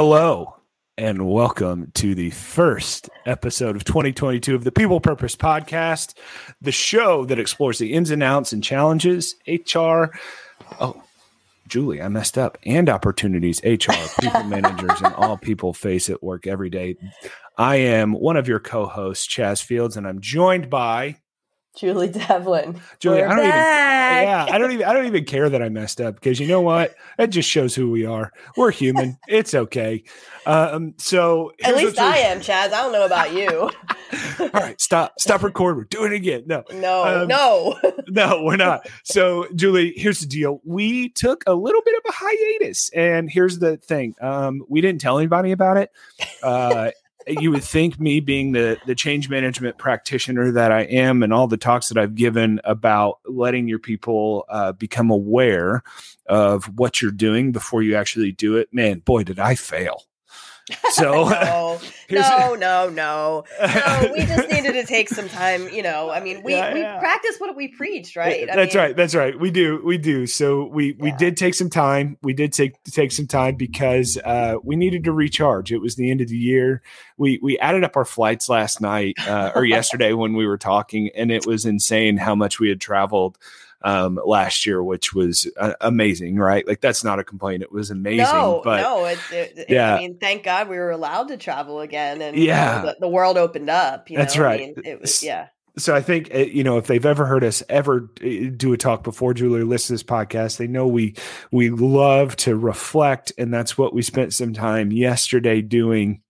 Hello and welcome to the first episode of 2022 of the People Purpose Podcast, the show that explores the ins and outs and challenges, HR. Oh, Julie, I messed up. And opportunities, HR, people managers, and all people face at work every day. I am one of your co hosts, Chas Fields, and I'm joined by Julie Develin. Julie, We're I don't even yeah, I don't even I don't even care that I messed up because you know what? That just shows who we are. We're human. it's okay. Um, so At least I am, Chas. I don't know about you. All right, stop, stop recording. We're doing it again. No, No, Um, no. no, we're not. So, Julie, here's the deal. We took a little bit of a hiatus, and here's the thing. Um, we didn't tell anybody about it. Uh, you would think me being the the change management practitioner that I am, and all the talks that I've given about letting your people uh, become aware of what you're doing before you actually do it. Man, boy, did I fail. So, no, no, no, no. No, we just needed to take some time. You know, I mean, we, Yeah, we yeah. practice what we preach, right? I That's mean, right. That's right. We do. We do. So we we Yeah. did take some time. We did take take some time because uh, we needed to recharge. It was the end of the year. We we added up our flights last night uh, or yesterday when we were talking, and it was insane how much we had traveled um last year which was uh, amazing right like that's not a complaint it was amazing No, but no. It, it, Yeah. I mean, thank God we were allowed to travel again, and Yeah. you know, the, the world opened up. You That's know? I right. mean, it was yeah. so I think uh, you know if they've ever heard us ever uh, do a talk before Julie to this podcast, they know we we love to reflect, and that's what we spent some time yesterday doing.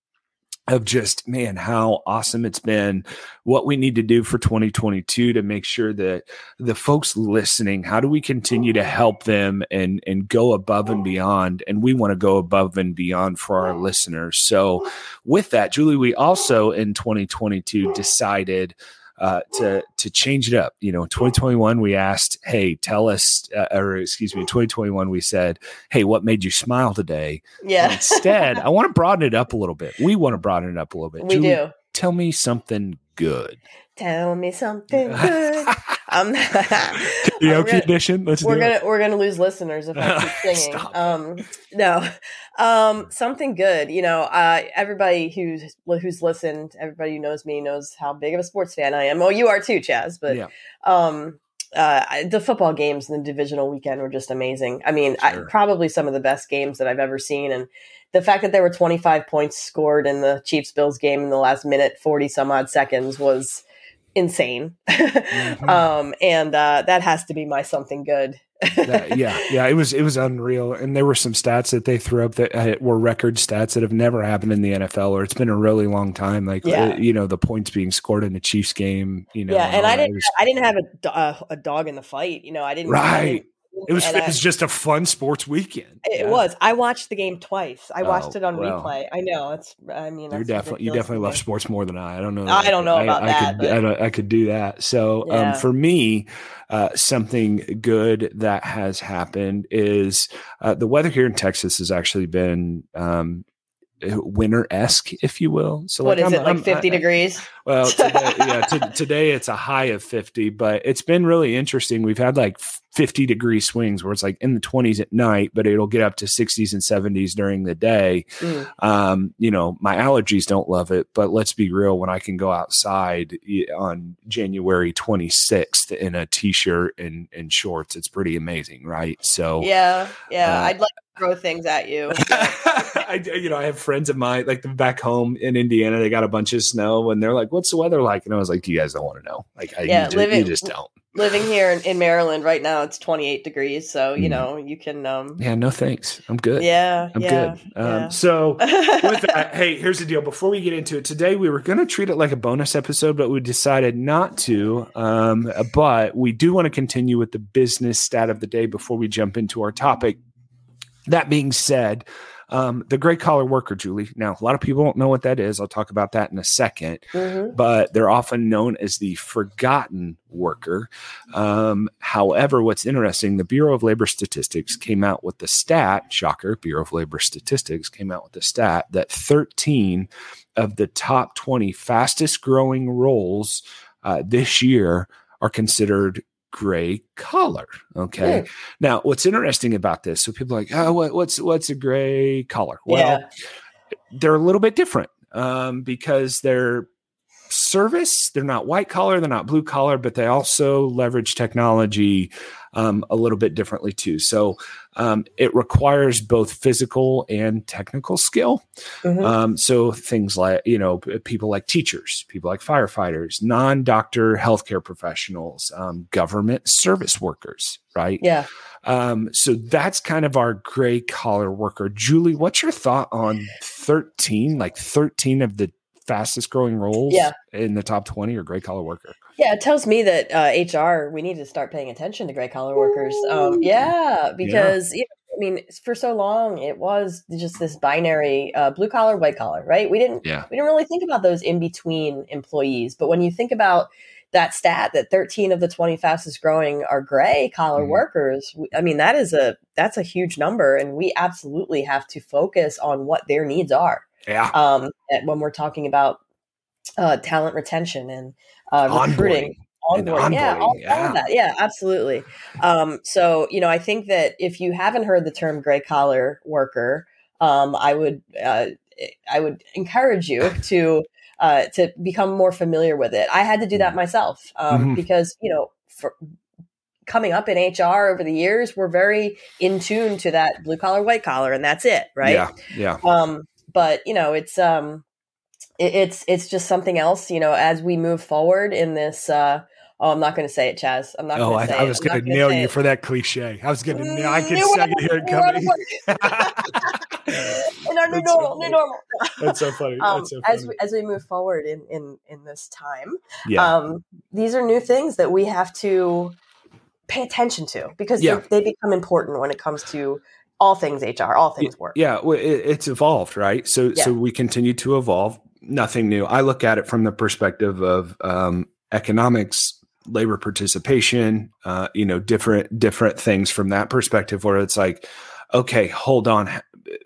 Of just man, how awesome it's been! What we need to do for 2022 to make sure that the folks listening, how do we continue to help them and and go above and beyond? And we want to go above and beyond for our listeners. So, with that, Julie, we also in 2022 decided uh, to to change it up. You know, 2021 we asked, "Hey, tell us," uh, or excuse me, 2021 we said, "Hey, what made you smile today?" Yeah. Instead, I want to broaden it up a little bit. We want to broaden it up a little bit. we Julie, do. Tell me something good. Tell me something good. Um, Karaoke we're gonna- edition. Let's we're gonna it. we're gonna lose listeners if I keep singing. Um, no, um, something good. You know, uh, everybody who's who's listened, everybody who knows me knows how big of a sports fan I am. Well, you are too, Chas. But Yeah. um, uh, the football games and the divisional weekend were just amazing. I mean, I, probably some of the best games that I've ever seen, and the fact that there were 25 points scored in the Chiefs Bills game in the last minute, 40 some odd seconds was insane. Mhm. um, and uh, that has to be my something good. That- yeah, yeah, it was it was unreal, and there were some stats that they threw up that uh, were record stats that have never happened in the NFL, or it's been a really long time. Like, Yeah. uh, you know, the points being scored in the Chiefs game. You know, yeah, and all I didn't. Was, I didn't have a, uh, a dog in the fight. You know, I didn't. I Right. didn't- it was it I- just a fun sports weekend. It Yeah. was. I watched the game twice. I watched Oh, it on well. replay. I know. It's. I mean, You're definitely you definitely love sports more than I. I don't know. I don't know about I, that, could, I, I could do that. So Yeah. um, for me, uh, something good that has happened is uh, the weather here in Texas has actually been um, winter esque, if you will. So What is I'm- it like? I'm- Fifty I- degrees. Well, today, yeah, to, today it's a high of 50, but it's been really interesting. We've had like 50 degree swings where it's like in the 20s at night, but it'll get up to 60s and 70s during the day. Mm. Um, you know, my allergies don't love it, but let's be real. When I can go outside on January 26th in a t-shirt and, and shorts, it's pretty amazing, right? So, Yeah, yeah. Uh, I'd like to throw things at you. I, you know, I have friends of mine, like back home in Indiana, they got a bunch of snow, and they're like, "What's the weather like?" And I was like, "You guys don't want to know. Like, I, Yeah, you, just, living- you just don't." Living here in, in Maryland right now, it's twenty eight degrees. So you Mm. know you can. um Yeah, no thanks. I'm good. Yeah, I'm yeah, good. Um, yeah. So, with that, hey, here's the deal. Before we get into it today, we were going to treat it like a bonus episode, but we decided not to. Um, but we do want to continue with the business stat of the day before we jump into our topic. That being said, um, the gray collar worker, Julie. Now, a lot of people don't know what that is. I'll talk about that in a second Mhm. but they're often known as the forgotten worker. Um, however, what's interesting, the Bureau of Labor Statistics came out with the stat, shocker, Bureau of Labor Statistics came out with the stat that 13 of the top 20 fastest growing roles uh, this year are considered gray collar. Okay. Yeah. Now, what's interesting about this? So people are like, oh, what, what's what's a gray collar? Well, yeah. they're a little bit different um, because they're service. They're not white collar, they're not blue collar, but they also leverage technology um, a little bit differently too. So um, it requires both physical and technical skill. Mm-hmm. Um, so things like, you know, people like teachers, people like firefighters, non doctor healthcare professionals, um, government service workers, right? Yeah. Um, so that's kind of our gray collar worker. Julie, what's your thought on 13, like 13 of the fastest growing roles yeah. in the top 20 or gray collar worker. Yeah, it tells me that uh, HR, we need to start paying attention to gray collar workers. Um, yeah, because, yeah. You know, I mean, for so long it was just this binary uh, blue collar, white collar, right? We didn't, yeah. we didn't really think about those in between employees. But when you think about that stat that 13 of the 20 fastest growing are gray collar mm-hmm. workers, I mean, that is a, that's a huge number. And we absolutely have to focus on what their needs are. Yeah. Um, when we're talking about uh, talent retention and uh, recruiting. Onboarding. onboarding. Yeah, all, yeah, all, of that. Yeah, absolutely. Um, so, you know, I think that if you haven't heard the term gray collar worker, um, I would uh, I would encourage you to uh, to become more familiar with it. I had to do that mm-hmm. myself um, mm-hmm. because you know for, coming up in HR over the years, we're very in tune to that blue collar, white collar, and that's it, right? Yeah, yeah. Um, but you know, it's um, it, it's it's just something else. You know, as we move forward in this. Uh, Oh, I'm not going to say it, Chas. I'm not. Oh, I, I, was going to nail you it. for that cliche. I was going to. nail. I could hear it coming. in our new normal, new normal. That's so funny. Um, That's so funny. As we as we move forward in in in this time, yeah. um, these are new things that we have to pay attention to because yeah. they, they become important when it comes to all things HR, all things work. Yeah, well, it, it's evolved, right? So yeah. so we continue to evolve. Nothing new. I look at it from the perspective of um, economics, labor participation, uh, you know, different different things from that perspective. Where it's like, okay, hold on,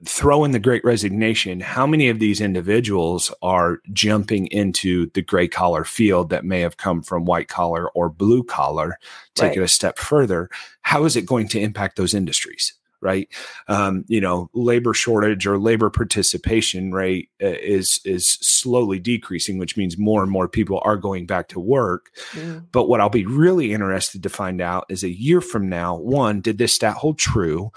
throw in the Great Resignation. How many of these individuals are jumping into the gray collar field that may have come from white collar or blue collar? Take right. it a step further. How is it going to impact those industries? Right? Um, you know, labor shortage or labor participation rate uh, is is slowly decreasing, which means more and more people are going back to work. Mm. But what I'll be really interested to find out is a year from now, one, did this stat hold true?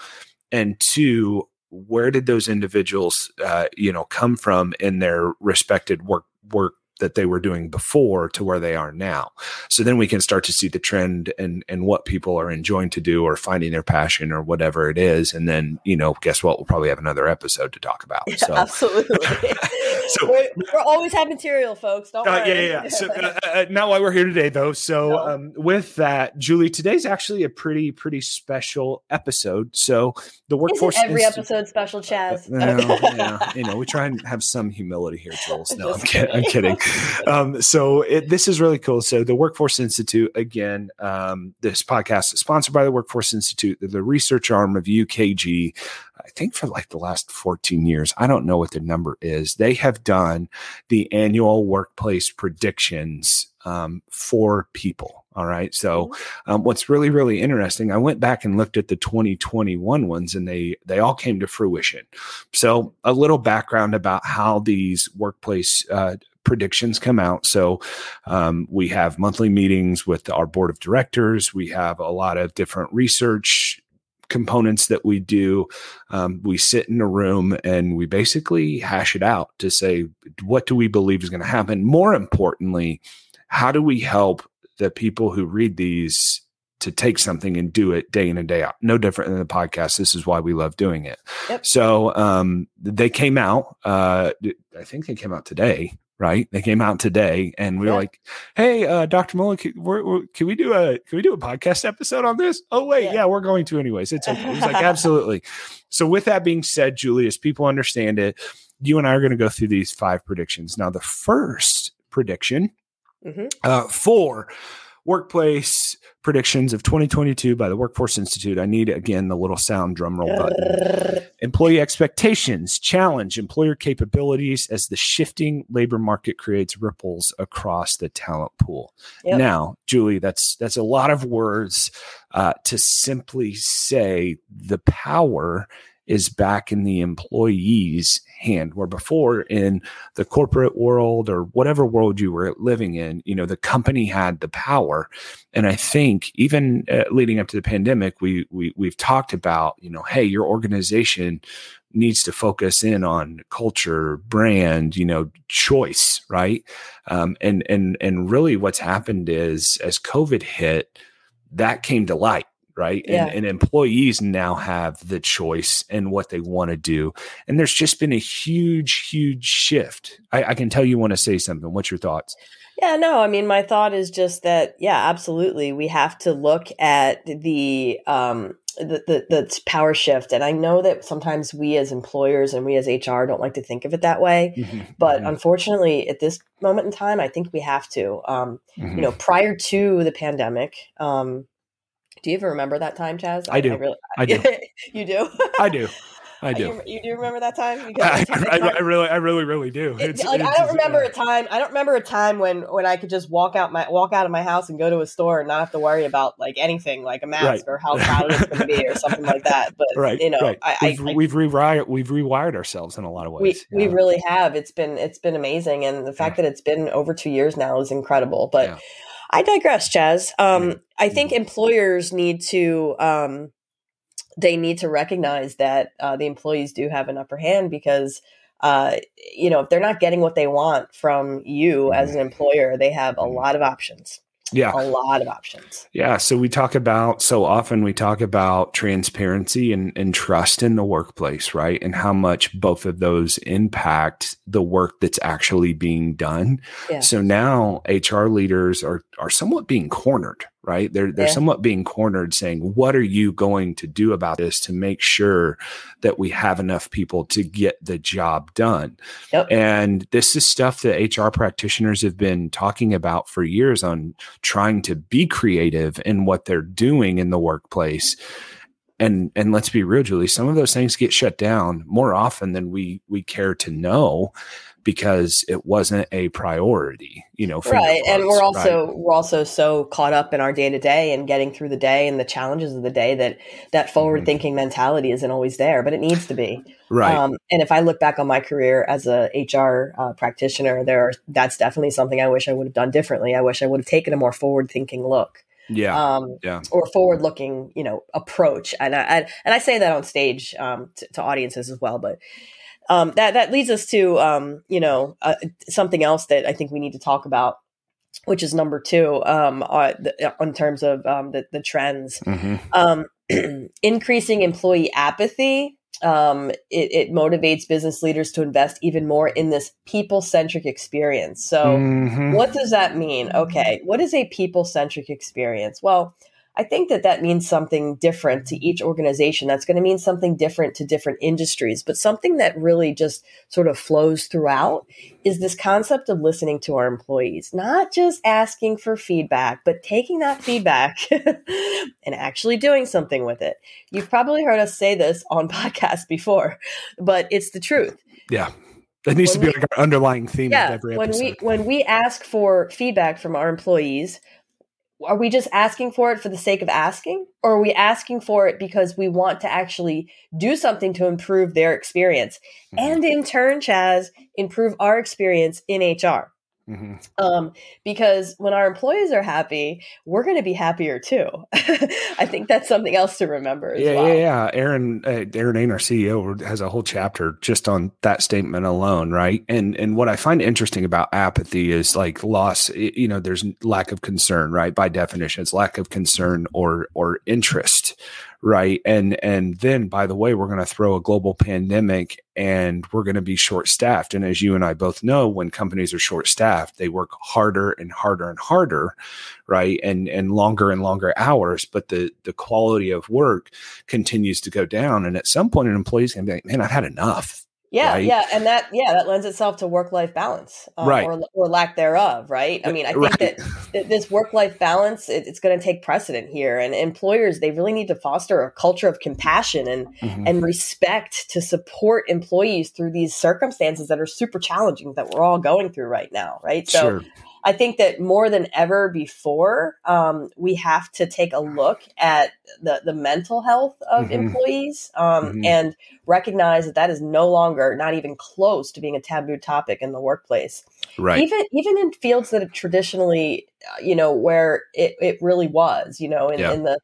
And two, where did those individuals, uh, you know, come from in their respected work work that they were doing before to where they are now. So then we can start to see the trend and and what people are enjoying to do or finding their passion or whatever it is. And then, you know, guess what? We'll probably have another episode to talk about. So absolutely. so we're, we're, always have material, folks. Don't uh, worry. Yeah, yeah. yeah. So uh, uh, not why we're here today though. So no. um, with that, Julie, today's actually a pretty, pretty special episode. So the workforce Isn't every episode special, Chas. Uh, yeah, you know, we try and have some humility here, Jules. No, I'm, kidding. I'm kidding um, so it, this is really cool. So the Workforce Institute, again, um, this podcast is sponsored by the Workforce Institute, the, the research arm of UKG. I think for like the last 14 years, I don't know what the number is. They have done the annual workplace predictions um, for people. All right. So, mm-hmm. um, what's really, really interesting, I went back and looked at the 2021 ones and they, they all came to fruition. So, a little background about how these workplace uh, predictions come out. So um, we have monthly meetings with our board of directors. We have a lot of different research components that we do. Um, we sit in a room and we basically hash it out to say, what do we believe is going to happen? More importantly, how do we help the people who read these to take something and do it day in and day out. No different than the podcast. This is why we love doing it. Yep. So um, they came out. Uh, I think they came out today right? They came out today, and we yeah. were like, "Hey, uh, Dr. Mullen, can, we're, we're, can, we do a can we do a podcast episode on this?" Oh wait, yeah, yeah we're going to anyways. It's okay. He's like, "Absolutely." So with that being said, Julius, people understand it. You and I are going to go through these five predictions. Now, the first prediction mm-hmm. uh, for workplace predictions of 2022 by the Workforce Institute. I need again the little sound drum roll button. Employee expectations challenge employer capabilities as the shifting labor market creates ripples across the talent pool. Yep. Now, Julie, that's that's a lot of words uh, to simply say the power is back in the employee's hand where before in the corporate world or whatever world you were living in you know the company had the power. And i think even uh, leading up to the pandemic we, we we've talked about you know hey your organization needs to focus in on culture brand you know choice right? Um, and and and really what's happened is as covid hit that came to light right? Yeah. And, and, employees now have the choice and what they want to do. And there's just been a huge, huge shift. I, I, can tell you want to say something. What's your thoughts? Yeah, no, I mean, my thought is just that, yeah, absolutely. We have to look at the, um, the, the, the power shift. And I know that sometimes we as employers and we as HR don't like to think of it that way. Mm-hmm. But mm-hmm. unfortunately, at this moment in time, I think we have to. Um, mm-hmm. You know, prior to the pandemic, um, do you even remember that time, Chas? I, I do. I, really, I do. you do? I do. I do. You, you, do remember that time? I? I, I, really, I really, really do. It, like I don't remember uh a time. I don't remember a time when when I could just walk out my walk out of my house and go to a store and not have to worry about like anything, like a mask right. or how crowded it's going to be or something like that. But right, you know, right. I, we've, we've rewired we've rewired ourselves in a lot of ways. We, yeah. we really have. It's been it's been amazing, and the fact yeah. that it's been over two years now is incredible. But yeah. I digress, Chas. Um, I think employers need to um, they need to recognize that uh, the employees do have an upper hand because uh, you know if they're not getting what they want from you as an employer, they have a lot of options yeah. A lot of options. Yeah so we talk about so often we talk about transparency and, and trust in the workplace right? And how much both of those impact the work that's actually being done. Yeah. so now hr leaders are are somewhat being cornered right? They're they're yeah. somewhat being cornered saying, "What are you going to do about this to make sure that we have enough people to get the job done?" Yep. And this is stuff that HR practitioners have been talking about for years on trying to be creative in what they're doing in the workplace. And and let's be real, Julie, some of those things get shut down more often than we we care to know because it wasn't a priority, you know. Right, and we're also right? we're also so caught up in our day to day and getting through the day and the challenges of the day that that forward thinking mm-hmm. mentality isn't always there, but it needs to be. Right. Um, and if I look back on my career as a HR uh, practitioner, there are, that's definitely something I wish I would have done differently. I wish I would have taken a more forward thinking look yeah, um, yeah, or forward looking, you know, approach. And I, I, and I say that on stage um, to, to audiences as well. But um, that that leads us to um, you know uh, something else that I think we need to talk about, which is number two um, uh, the, uh, in terms of um, the the trends. Mm-hmm. Um, increasing employee apathy. Um, it, it, motivates business leaders to invest even more in this people centric experience. So, mm-hmm. what does that mean? Okay, what is a people centric experience? Well, I think that that means something different to each organization. That's going to mean something different to different industries. But something that really just sort of flows throughout is this concept of listening to our employees, not just asking for feedback, but taking that feedback and actually doing something with it. You've probably heard us say this on podcasts before, but it's the truth. Yeah. That needs when to be we, like our underlying theme yeah, every episode. When we when we ask for feedback from our employees, are we just asking for it for the sake of asking? Or are we asking for it because we want to actually do something to improve their experience? Mm-hmm. and in turn chas improve our experience in hr Mm-hmm. Um, because when our employees are happy, we're going to be happier too. I think that's something else to remember. yeah, well. yeah, yeah. Aron, uh, Aron Ain, our CEO, has a whole chapter just on that statement alone, right? And and what I find interesting about apathy is like loss. You know, there's lack of concern, right? By definition, it's lack of concern or or interest, right? And and then by the way we're going to throw a global pandemic and we're going to be short staffed and as you and I both know when companies are short staffed they work harder and harder and harder right? And and longer and longer hours but the the quality of work continues to go down. And at some point an employee's going to be like man I've had enough Yeah, right? yeah, and that yeah that lends itself to work life balance, uh, right, or, or, lack thereof, right? I mean, I think right. that this work life balance it, it's going to take precedent here, and employers they really need to foster a culture of compassion and mm-hmm. and respect to support employees through these circumstances that are super challenging that we're all going through right now, right? So. Sure. I think that more than ever before, um, we have to take a look at the, the mental health of mm-hmm. employees um, mm-hmm. and recognize that that is no longer, not even close to being a taboo topic in the workplace. Right. Even even in fields that have traditionally, uh, you know, where it, it really was, you know, in, yeah. in the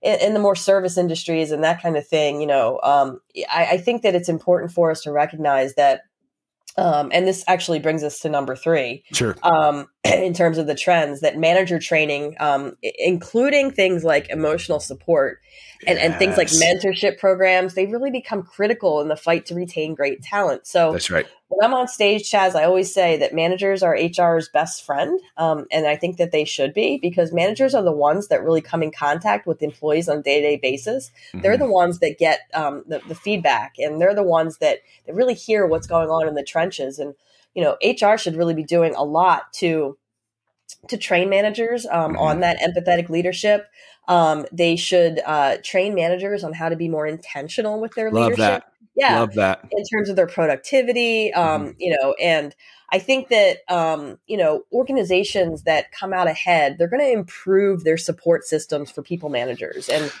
in, in, the more service industries and that kind of thing, you know, um, I, I think that it's important for us to recognize that um, and this actually brings us to number three. Sure. Um, in terms of the trends, that manager training, um, including things like emotional support and, yes. and things like mentorship programs, they really become critical in the fight to retain great talent. So that's right when I'm on stage, Chas, I always say that managers are HR's best friend. Um, and I think that they should be because managers are the ones that really come in contact with employees on a day to day basis. Mm-hmm. They're the ones that get um, the, the, feedback and they're the ones that, that really hear what's going on in the trenches. And, you know, HR should really be doing a lot to to train managers um, mm-hmm. on that empathetic leadership. Um, they should uh, train managers on how to be more intentional with their Love leadership. That yeah love that in terms of their productivity um mm-hmm. you know and i think that um you know organizations that come out ahead they're going to improve their support systems for people managers and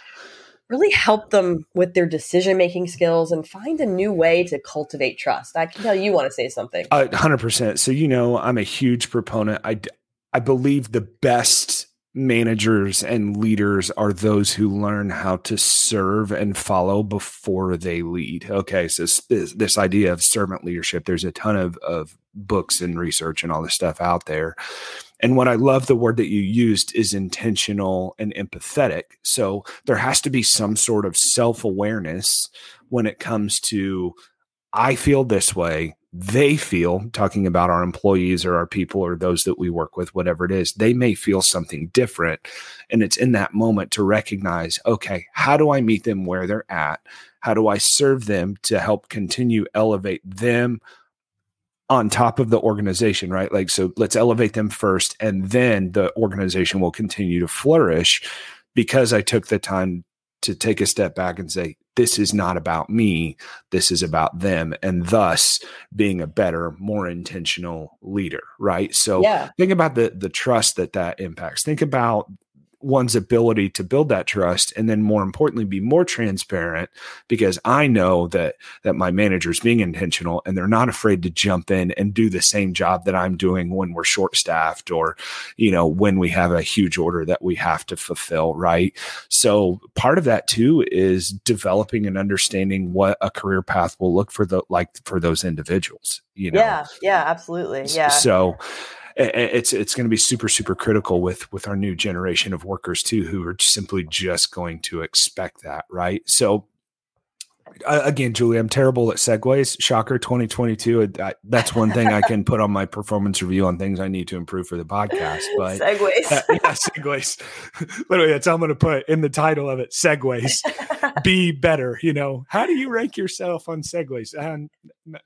really help them with their decision making skills and find a new way to cultivate trust i can tell you want to say something uh, 100% so you know i'm a huge proponent i i believe the best managers and leaders are those who learn how to serve and follow before they lead. Okay, so this, this idea of servant leadership, there's a ton of, of books and research and all this stuff out there. And what I love the word that you used is intentional and empathetic. So there has to be some sort of self awareness when it comes to, I feel this way they feel talking about our employees or our people or those that we work with whatever it is they may feel something different and it's in that moment to recognize okay how do i meet them where they're at how do i serve them to help continue elevate them on top of the organization right like so let's elevate them first and then the organization will continue to flourish because i took the time to take a step back and say, this is not about me. This is about them. And thus being a better, more intentional leader. Right. So yeah. think about the, the trust that that impacts. Think about one's ability to build that trust and then more importantly be more transparent because I know that that my manager's being intentional and they're not afraid to jump in and do the same job that I'm doing when we're short staffed or you know when we have a huge order that we have to fulfill right? So part of that too is developing and understanding what a career path will look for the like for those individuals you know? Yeah yeah absolutely yeah. so it's it's going to be super super critical with with our new generation of workers too who are simply just going to expect that right? So again, Julie, I'm terrible at segues. Shocker 2022. I, that's one thing I can put on my performance review on things I need to improve for the podcast. But segues. Uh, yeah, segues. Literally, that's how I'm going to put in the title of it. Segues. Be better. You know, how do you rank yourself on segues? Uh, n-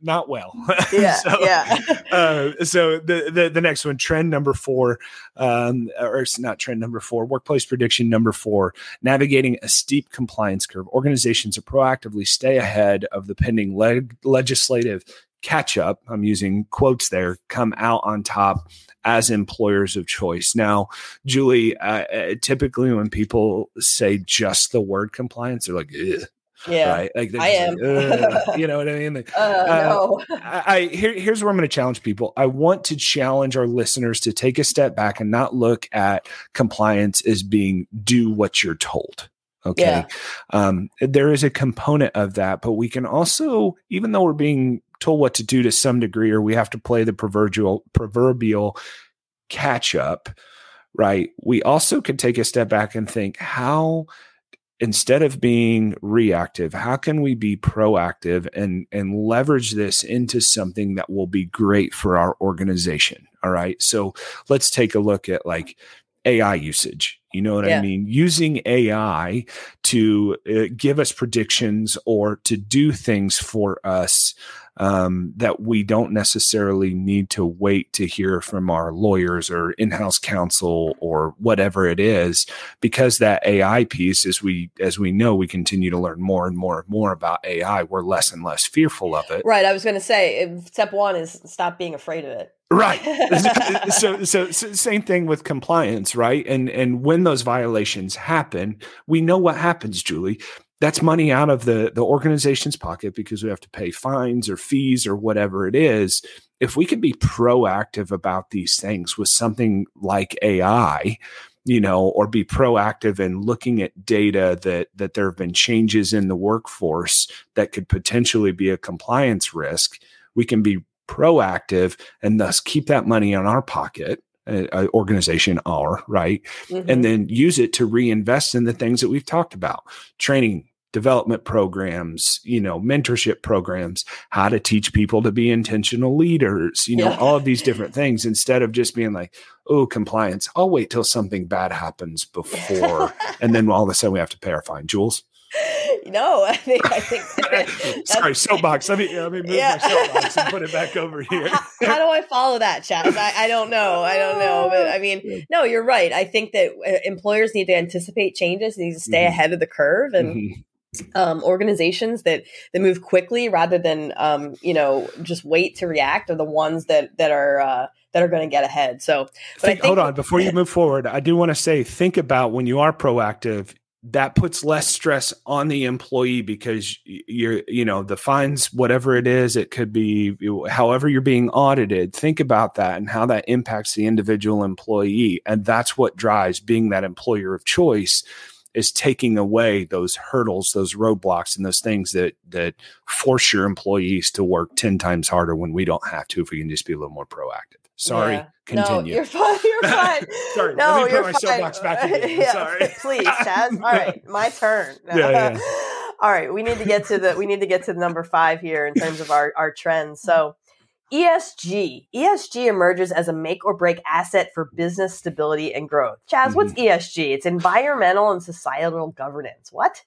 not well. Yeah. so, yeah. uh, so the, the the next one, trend number four, um, or it's not trend number four, workplace prediction number four, navigating a steep compliance curve. Organizations are proactively stay ahead of the pending leg- legislative catch up, I'm using quotes there, come out on top as employers of choice. Now, Julie, uh, uh typically when people say just the word compliance, they're like, Ugh. Yeah, right. Like I am. Like, you know what I mean? Like, uh, uh, no. I, I here, here's where I'm going to challenge people. I want to challenge our listeners to take a step back and not look at compliance as being do what you're told. Okay. Yeah. Um, there is a component of that, but we can also, even though we're being told what to do to some degree, or we have to play the proverbial proverbial catch up, right? We also could take a step back and think how instead of being reactive how can we be proactive and and leverage this into something that will be great for our organization all right so let's take a look at like AI usage. You know what yeah. I mean? Using AI to uh, give us predictions or to do things for us um, that we don't necessarily need to wait to hear from our lawyers or in-house counsel or whatever it is because that ai piece as we as we know we continue to learn more and more and more about ai we're less and less fearful of it. Right i was going to say step one is stop being afraid of it. Right. So, so, so same thing with compliance right? And and when those violations happen we know what happens julie that's money out of the the organization's pocket because we have to pay fines or fees or whatever it is. If we could be proactive about these things with something like ai you know or be proactive in looking at data that that there have been changes in the workforce that could potentially be a compliance risk we can be proactive and thus keep that money in our pocket uh, organization our right mm-hmm. and then use it to reinvest in the things that we've talked about training development programs you know mentorship programs how to teach people to be intentional leaders you know yeah. all of these different things instead of just being like oh compliance i'll wait till something bad happens before and then all of a sudden we have to pay our fine jules no, I think I think. Sorry, soapbox. Let me let me move yeah. my soapbox and put it back over here. how, how, do I follow that, Chas? I, I don't know. I don't know, but I mean, no, you're right. I think that uh, employers need to anticipate changes. Need to stay mm-hmm. ahead of the curve, and mm-hmm um, organizations that that move quickly rather than um, you know just wait to react are the ones that that are uh, that are going to get ahead. So, think, think, hold on before you move forward. I do want to say think about when you are proactive that puts less stress on the employee because you're you know the fines whatever it is it could be however you're being audited think about that and how that impacts the individual employee. And that's what drives being that employer of choice is taking away those hurdles those roadblocks and those things that that force your employees to work 10 times harder when we don't have to if we can just be a little more proactive Sorry. Yeah. Continue. No, you're fine. You're fine. Sorry. No, let me put my fine. soapbox back again. yeah, Sorry. Please, Chas. All right, my turn. yeah, yeah. All right, we need to get to the we need to get to the number five here in terms of our our trends. So. ESG. ESG emerges as a make or break asset for business stability and growth. Chas, mm-hmm. what's ESG? It's environmental and societal governance. What?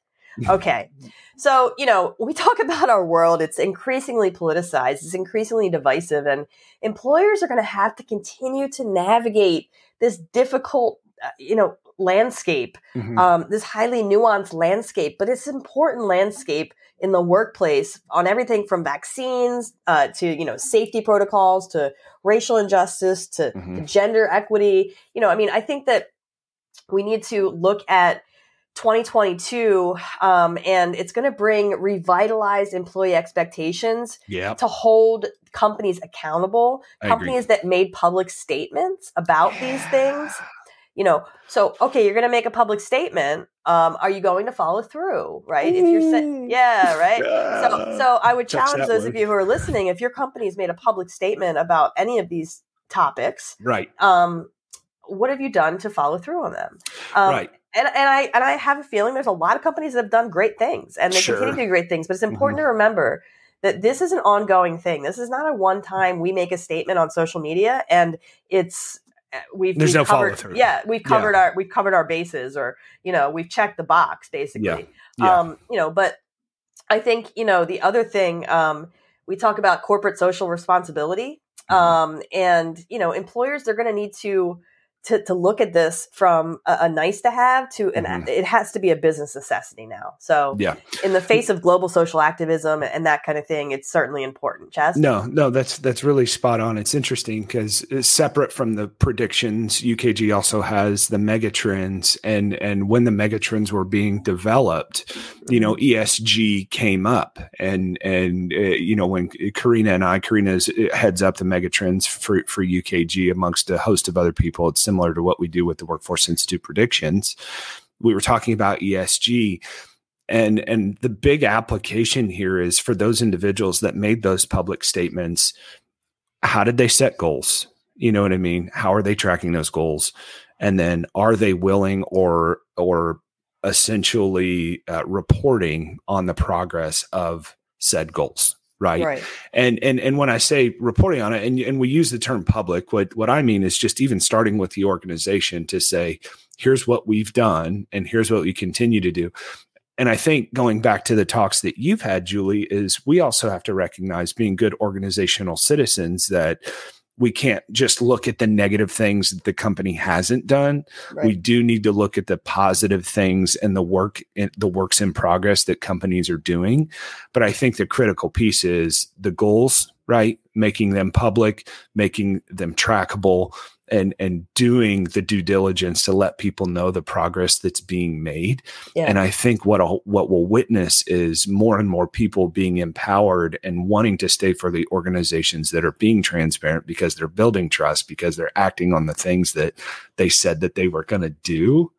Okay. So, you know, we talk about our world, it's increasingly politicized, it's increasingly divisive, and employers are going to have to continue to navigate this difficult, uh, you know, landscape, mm-hmm. um, this highly nuanced landscape, but it's important landscape in the workplace on everything from vaccines uh, to, you know, safety protocols to racial injustice to, mm-hmm. to gender equity. You know, I mean, I think that we need to look at 2022 um, and it's going to bring revitalized employee expectations yep. to hold companies accountable I companies agree. that made public statements about yeah. these things you know so okay you're going to make a public statement um, are you going to follow through right if you're saying yeah right so so i would challenge those word. of you who are listening if your company has made a public statement about any of these topics right um, what have you done to follow through on them um, right and and I and I have a feeling there's a lot of companies that have done great things and they sure. continue to do great things. But it's important mm-hmm. to remember that this is an ongoing thing. This is not a one time we make a statement on social media and it's uh, we've, there's we've no covered, follow through. Yeah, we've covered yeah. our we've covered our bases or you know we've checked the box basically. Yeah. yeah. Um, you know, but I think you know the other thing um, we talk about corporate social responsibility. Mm-hmm. Um, and you know employers they're going to need to to, to look at this from a, a nice to have to an mm-hmm. it has to be a business necessity now. So yeah, in the face of global social activism and that kind of thing, it's certainly important. Chas? No, no, that's that's really spot on. It's interesting because separate from the predictions, UKG also has the megatrends and and when the megatrends were being developed, you know, mm-hmm. ESG came up and and uh, you know when Karina and I, Karina uh, heads up the megatrends for for UKG amongst a host of other people. It's similar to what we do with the Workforce Institute predictions. We were talking about ESG and and the big application here is for those individuals that made those public statements how did they set goals? You know what i mean? How are they tracking those goals? And then are they willing or or essentially uh, reporting on the progress of said goals right? right? And and and when I say reporting on it, and and we use the term public, what what I mean is just even starting with the organization to say, here's what we've done, and here's what we continue to do. and I think going back to the talks that you've had, Julie, is we also have to recognize being good organizational citizens that we can't just look at the negative things that the company hasn't done. Right. We do need to look at the positive things and the work in, the works in progress that companies are doing. But I think the critical piece is the goals, right? Making them public, making them trackable, and and doing the due diligence to let people know the progress that's being made. Yeah. And I think what I'll, what we'll witness is more and more people being empowered and wanting to stay for the organizations that are being transparent because they're building trust because they're acting on the things that they said that they were going to do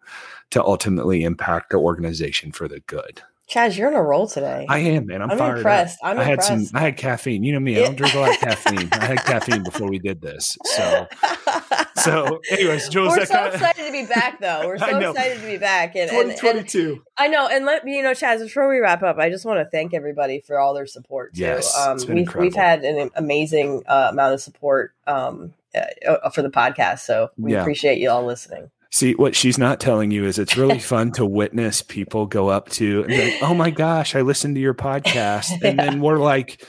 to ultimately impact the organization for the good. Chas, you're in a roll today. I am, man. I'm, I'm fired impressed. Up. I'm I impressed. had some. I had caffeine. You know me. I don't drink a lot of caffeine. I had caffeine before we did this. So, so, anyways, Jules, we're so kinda... excited to be back, though. We're so excited to be back. And, 2022. And, I know. And let me, you know, Chas, before we wrap up, I just want to thank everybody for all their support. Too. Yes, um, we've incredible. we've had an amazing uh, amount of support um, uh, for the podcast. So we yeah. appreciate you all listening. See, what she's not telling you is it's really fun to witness people go up to and like, oh my gosh, I listened to your podcast. And yeah. then we're like,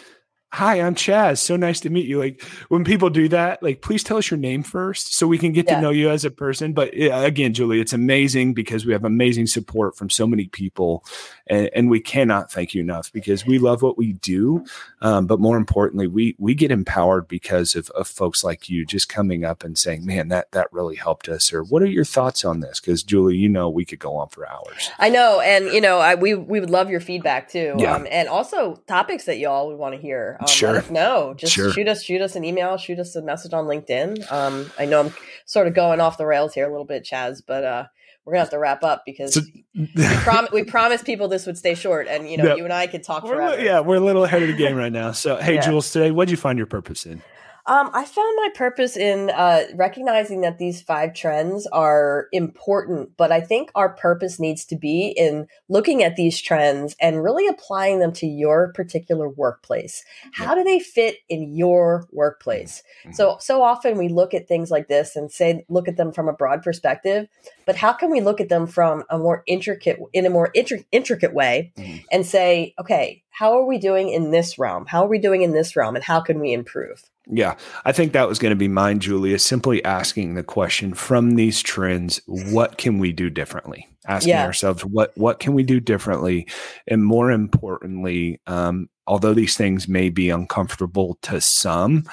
hi, I'm Chas. So nice to meet you. Like when people do that, like please tell us your name first so we can get yeah. to know you as a person. But yeah, again, Julie, it's amazing because we have amazing support from so many people, and, and we cannot thank you enough because we love what we do. Um, but more importantly, we we get empowered because of, of folks like you just coming up and saying, "Man, that that really helped us." Or what are your thoughts on this? Because Julie, you know, we could go on for hours. I know, and you know, I, we we would love your feedback too, yeah. Um, and also topics that y'all would want to hear. Um, sure. No, just sure. shoot us, shoot us an email, shoot us a message on LinkedIn. Um, I know I'm sort of going off the rails here a little bit, Chas, but uh, we're gonna have to wrap up because so, we, prom- we promised people this would stay short, and you know, yeah. you and I could talk forever. yeah, we're a little ahead of the game right now. So, hey, yeah. Jules, today, what did you find your purpose in? Um, I found my purpose in uh, recognizing that these five trends are important, but I think our purpose needs to be in looking at these trends and really applying them to your particular workplace. How do they fit in your workplace? Mm-hmm. So, so often we look at things like this and say, look at them from a broad perspective, but how can we look at them from a more intricate, in a more intri- intricate way mm-hmm. and say, okay, how are we doing in this realm? How are we doing in this realm? And how can we improve? Yeah, I think that was going to be mine, Julia. Simply asking the question from these trends, what can we do differently? Asking yeah. ourselves, what what can we do differently, and more importantly, um, although these things may be uncomfortable to some,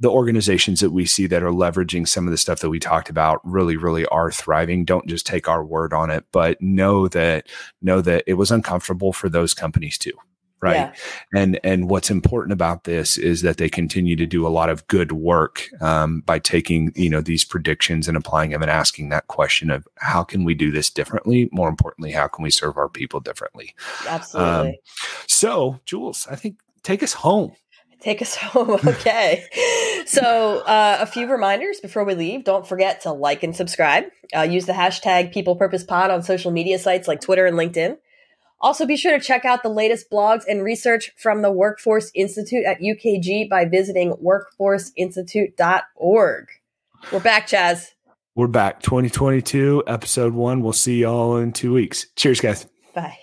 the organizations that we see that are leveraging some of the stuff that we talked about really, really are thriving. Don't just take our word on it, but know that know that it was uncomfortable for those companies too right? Yeah. and and what's important about this is that they continue to do a lot of good work um, by taking you know these predictions and applying them and asking that question of how can we do this differently? More importantly how can we serve our people differently? Absolutely. um, so jules i think take us home. Take us home okay. So uh, a few reminders before we leave. Don't forget to like and subscribe. Uh, use the hashtag people purpose pod on social media sites like twitter and linkedin also, be sure to check out the latest blogs and research from the Workforce Institute at UKG by visiting workforceinstitute.org. We're back, Chas. We're back. 2022, episode one. We'll see y'all in two weeks. Cheers, guys. Bye.